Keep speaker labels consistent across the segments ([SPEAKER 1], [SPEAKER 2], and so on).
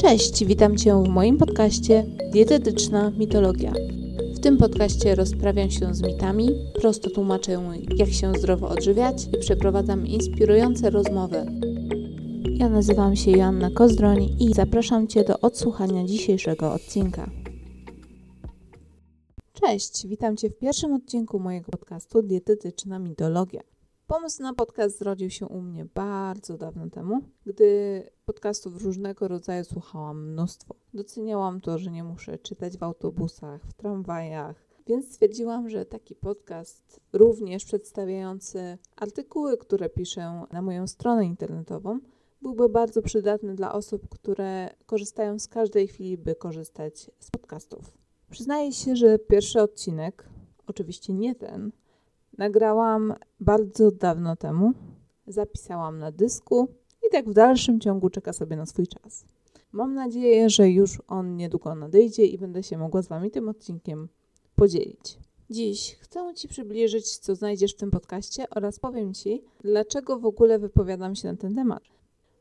[SPEAKER 1] Cześć, witam Cię w moim podcaście Dietetyczna Mitologia. W tym podcaście rozprawiam się z mitami, prosto tłumaczę, jak się zdrowo odżywiać i przeprowadzam inspirujące rozmowy. Ja nazywam się Joanna Kozdroń i zapraszam Cię do odsłuchania dzisiejszego odcinka. Cześć, witam Cię w pierwszym odcinku mojego podcastu Dietetyczna Mitologia. Pomysł na podcast zrodził się u mnie bardzo dawno temu, gdy podcastów różnego rodzaju słuchałam mnóstwo. Doceniałam to, że nie muszę czytać w autobusach, w tramwajach, więc stwierdziłam, że taki podcast, również przedstawiający artykuły, które piszę na moją stronę internetową, byłby bardzo przydatny dla osób, które korzystają z każdej chwili, by korzystać z podcastów. Przyznaję się, że pierwszy odcinek, oczywiście nie ten, nagrałam bardzo dawno temu. Zapisałam na dysku i tak w dalszym ciągu czeka sobie na swój czas. Mam nadzieję, że już on niedługo nadejdzie i będę się mogła z Wami tym odcinkiem podzielić. Dziś chcę Ci przybliżyć, co znajdziesz w tym podcaście oraz powiem Ci, dlaczego w ogóle wypowiadam się na ten temat.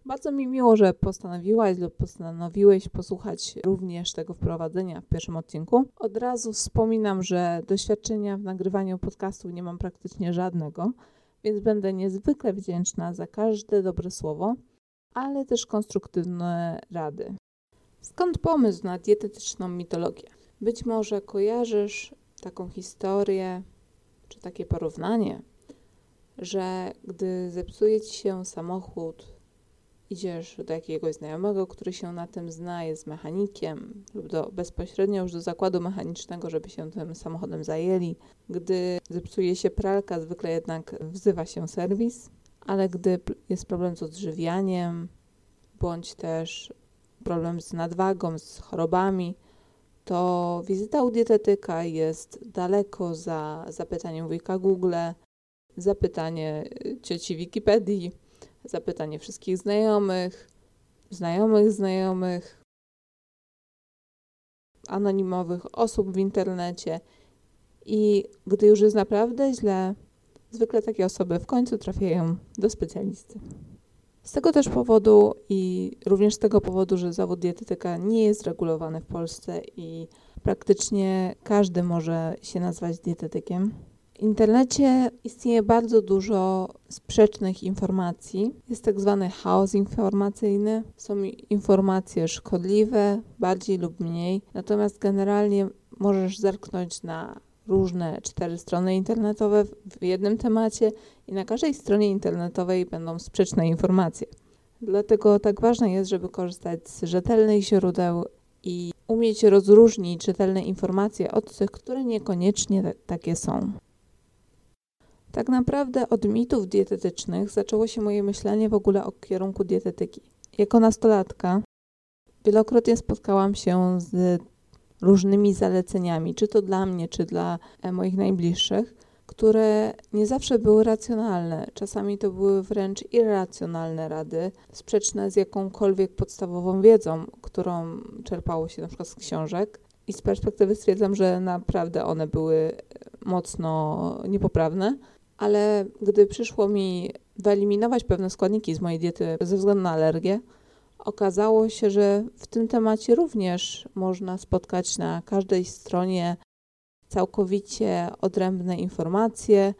[SPEAKER 1] Bardzo mi miło, że postanowiłaś lub postanowiłeś posłuchać również tego wprowadzenia w pierwszym odcinku. Od razu wspominam, że doświadczenia w nagrywaniu podcastu nie mam praktycznie żadnego, więc będę niezwykle wdzięczna za każde dobre słowo, ale też konstruktywne rady. Skąd pomysł na dietetyczną mitologię? Być może kojarzysz taką historię czy takie porównanie, że gdy zepsuje ci się samochód idziesz do jakiegoś znajomego, który się na tym zna, jest mechanikiem, lub do, bezpośrednio już do zakładu mechanicznego, żeby się tym samochodem zajęli. Gdy zepsuje się pralka, zwykle jednak wzywa się serwis, ale gdy jest problem z odżywianiem, bądź też problem z nadwagą, z chorobami, to wizyta u dietetyka jest daleko za zapytaniem wujka Google, zapytanie cioci Wikipedii zapytanie wszystkich znajomych, znajomych znajomych, anonimowych osób w internecie. I gdy już jest naprawdę źle, zwykle takie osoby w końcu trafiają do specjalisty. Z tego też powodu i również z tego powodu, że zawód dietetyka nie jest regulowany w Polsce i praktycznie każdy może się nazwać dietetykiem, w internecie istnieje bardzo dużo sprzecznych informacji. Jest tak zwany chaos informacyjny. Są informacje szkodliwe, bardziej lub mniej. Natomiast generalnie możesz zerknąć na różne cztery strony internetowe w jednym temacie i na każdej stronie internetowej będą sprzeczne informacje. Dlatego tak ważne jest, żeby korzystać z rzetelnych źródeł i umieć rozróżnić rzetelne informacje od tych, które niekoniecznie takie są. Tak naprawdę od mitów dietetycznych zaczęło się moje myślenie w ogóle o kierunku dietetyki. Jako nastolatka wielokrotnie spotkałam się z różnymi zaleceniami, czy to dla mnie, czy dla e, moich najbliższych, które nie zawsze były racjonalne. Czasami to były wręcz irracjonalne rady, sprzeczne z jakąkolwiek podstawową wiedzą, którą czerpało się na przykład z książek. I z perspektywy stwierdzam, że naprawdę one były mocno niepoprawne ale gdy przyszło mi wyeliminować pewne składniki z mojej diety ze względu na alergię, okazało się, że w tym temacie również można spotkać na każdej stronie całkowicie odrębne informacje,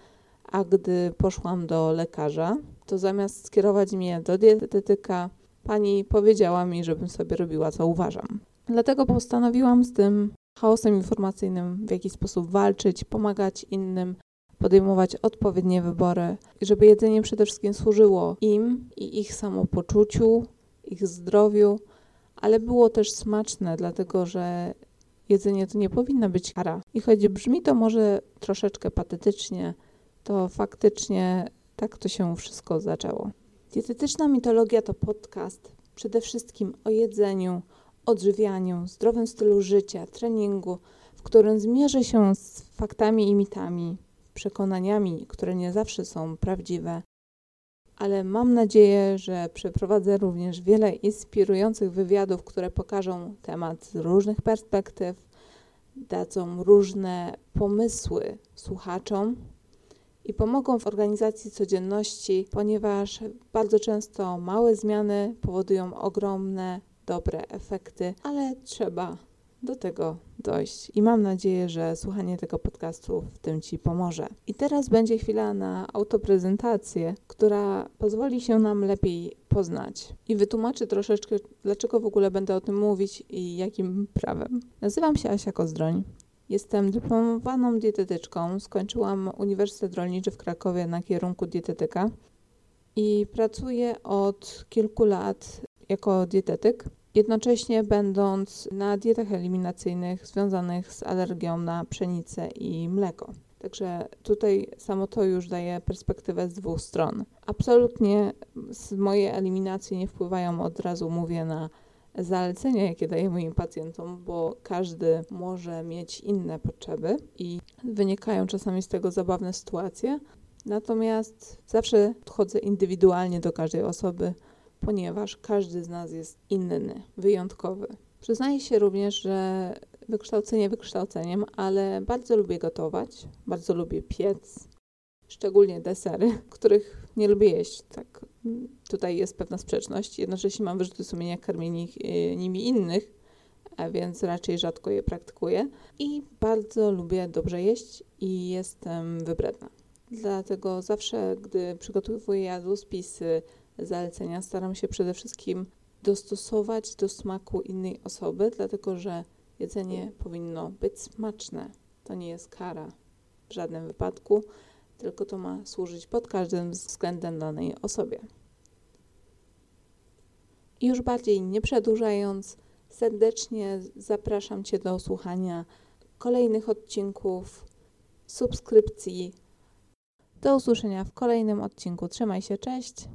[SPEAKER 1] a gdy poszłam do lekarza, to zamiast skierować mnie do dietetyka, pani powiedziała mi, żebym sobie robiła co uważam. Dlatego postanowiłam z tym chaosem informacyjnym w jakiś sposób walczyć, pomagać innym, podejmować odpowiednie wybory i żeby jedzenie przede wszystkim służyło im i ich samopoczuciu, ich zdrowiu, ale było też smaczne, dlatego że jedzenie to nie powinna być kara. I choć brzmi to może troszeczkę patetycznie, to faktycznie tak to się wszystko zaczęło. Dietetyczna mitologia to podcast przede wszystkim o jedzeniu, odżywianiu, zdrowym stylu życia, treningu, w którym zmierzę się z faktami i mitami, przekonaniami, które nie zawsze są prawdziwe, ale mam nadzieję, że przeprowadzę również wiele inspirujących wywiadów, które pokażą temat z różnych perspektyw, dadzą różne pomysły słuchaczom i pomogą w organizacji codzienności, ponieważ bardzo często małe zmiany powodują ogromne, dobre efekty, ale trzeba do tego dojść. I mam nadzieję, że słuchanie tego podcastu w tym Ci pomoże. I teraz będzie chwila na autoprezentację, która pozwoli się nam lepiej poznać i wytłumaczy troszeczkę, dlaczego w ogóle będę o tym mówić i jakim prawem. Nazywam się Asia Kozdroń. Jestem dyplomowaną dietetyczką. Skończyłam Uniwersytet Rolniczy w Krakowie na kierunku dietetyka i pracuję od kilku lat jako dietetyk jednocześnie będąc na dietach eliminacyjnych związanych z alergią na pszenicę i mleko. Także tutaj samo to już daje perspektywę z dwóch stron. Absolutnie moje eliminacje nie wpływają, od razu mówię, na zalecenia, jakie daję moim pacjentom, bo każdy może mieć inne potrzeby i wynikają czasami z tego zabawne sytuacje. Natomiast zawsze podchodzę indywidualnie do każdej osoby, ponieważ każdy z nas jest inny, wyjątkowy. Przyznaję się również, że wykształcenie wykształceniem, ale bardzo lubię gotować, bardzo lubię piec, szczególnie desery, których nie lubię jeść. Tak, tutaj jest pewna sprzeczność. Jednocześnie mam wyrzuty sumienia karmienie y, nimi innych, a więc raczej rzadko je praktykuję. I bardzo lubię dobrze jeść i jestem wybredna. Dlatego zawsze, gdy przygotowuję jadłospisy, zalecenia staram się przede wszystkim dostosować do smaku innej osoby, dlatego że jedzenie powinno być smaczne. To nie jest kara w żadnym wypadku, tylko to ma służyć pod każdym względem danej osobie. I już bardziej nie przedłużając, serdecznie zapraszam Cię do słuchania kolejnych odcinków, subskrypcji. Do usłyszenia w kolejnym odcinku. Trzymaj się, cześć!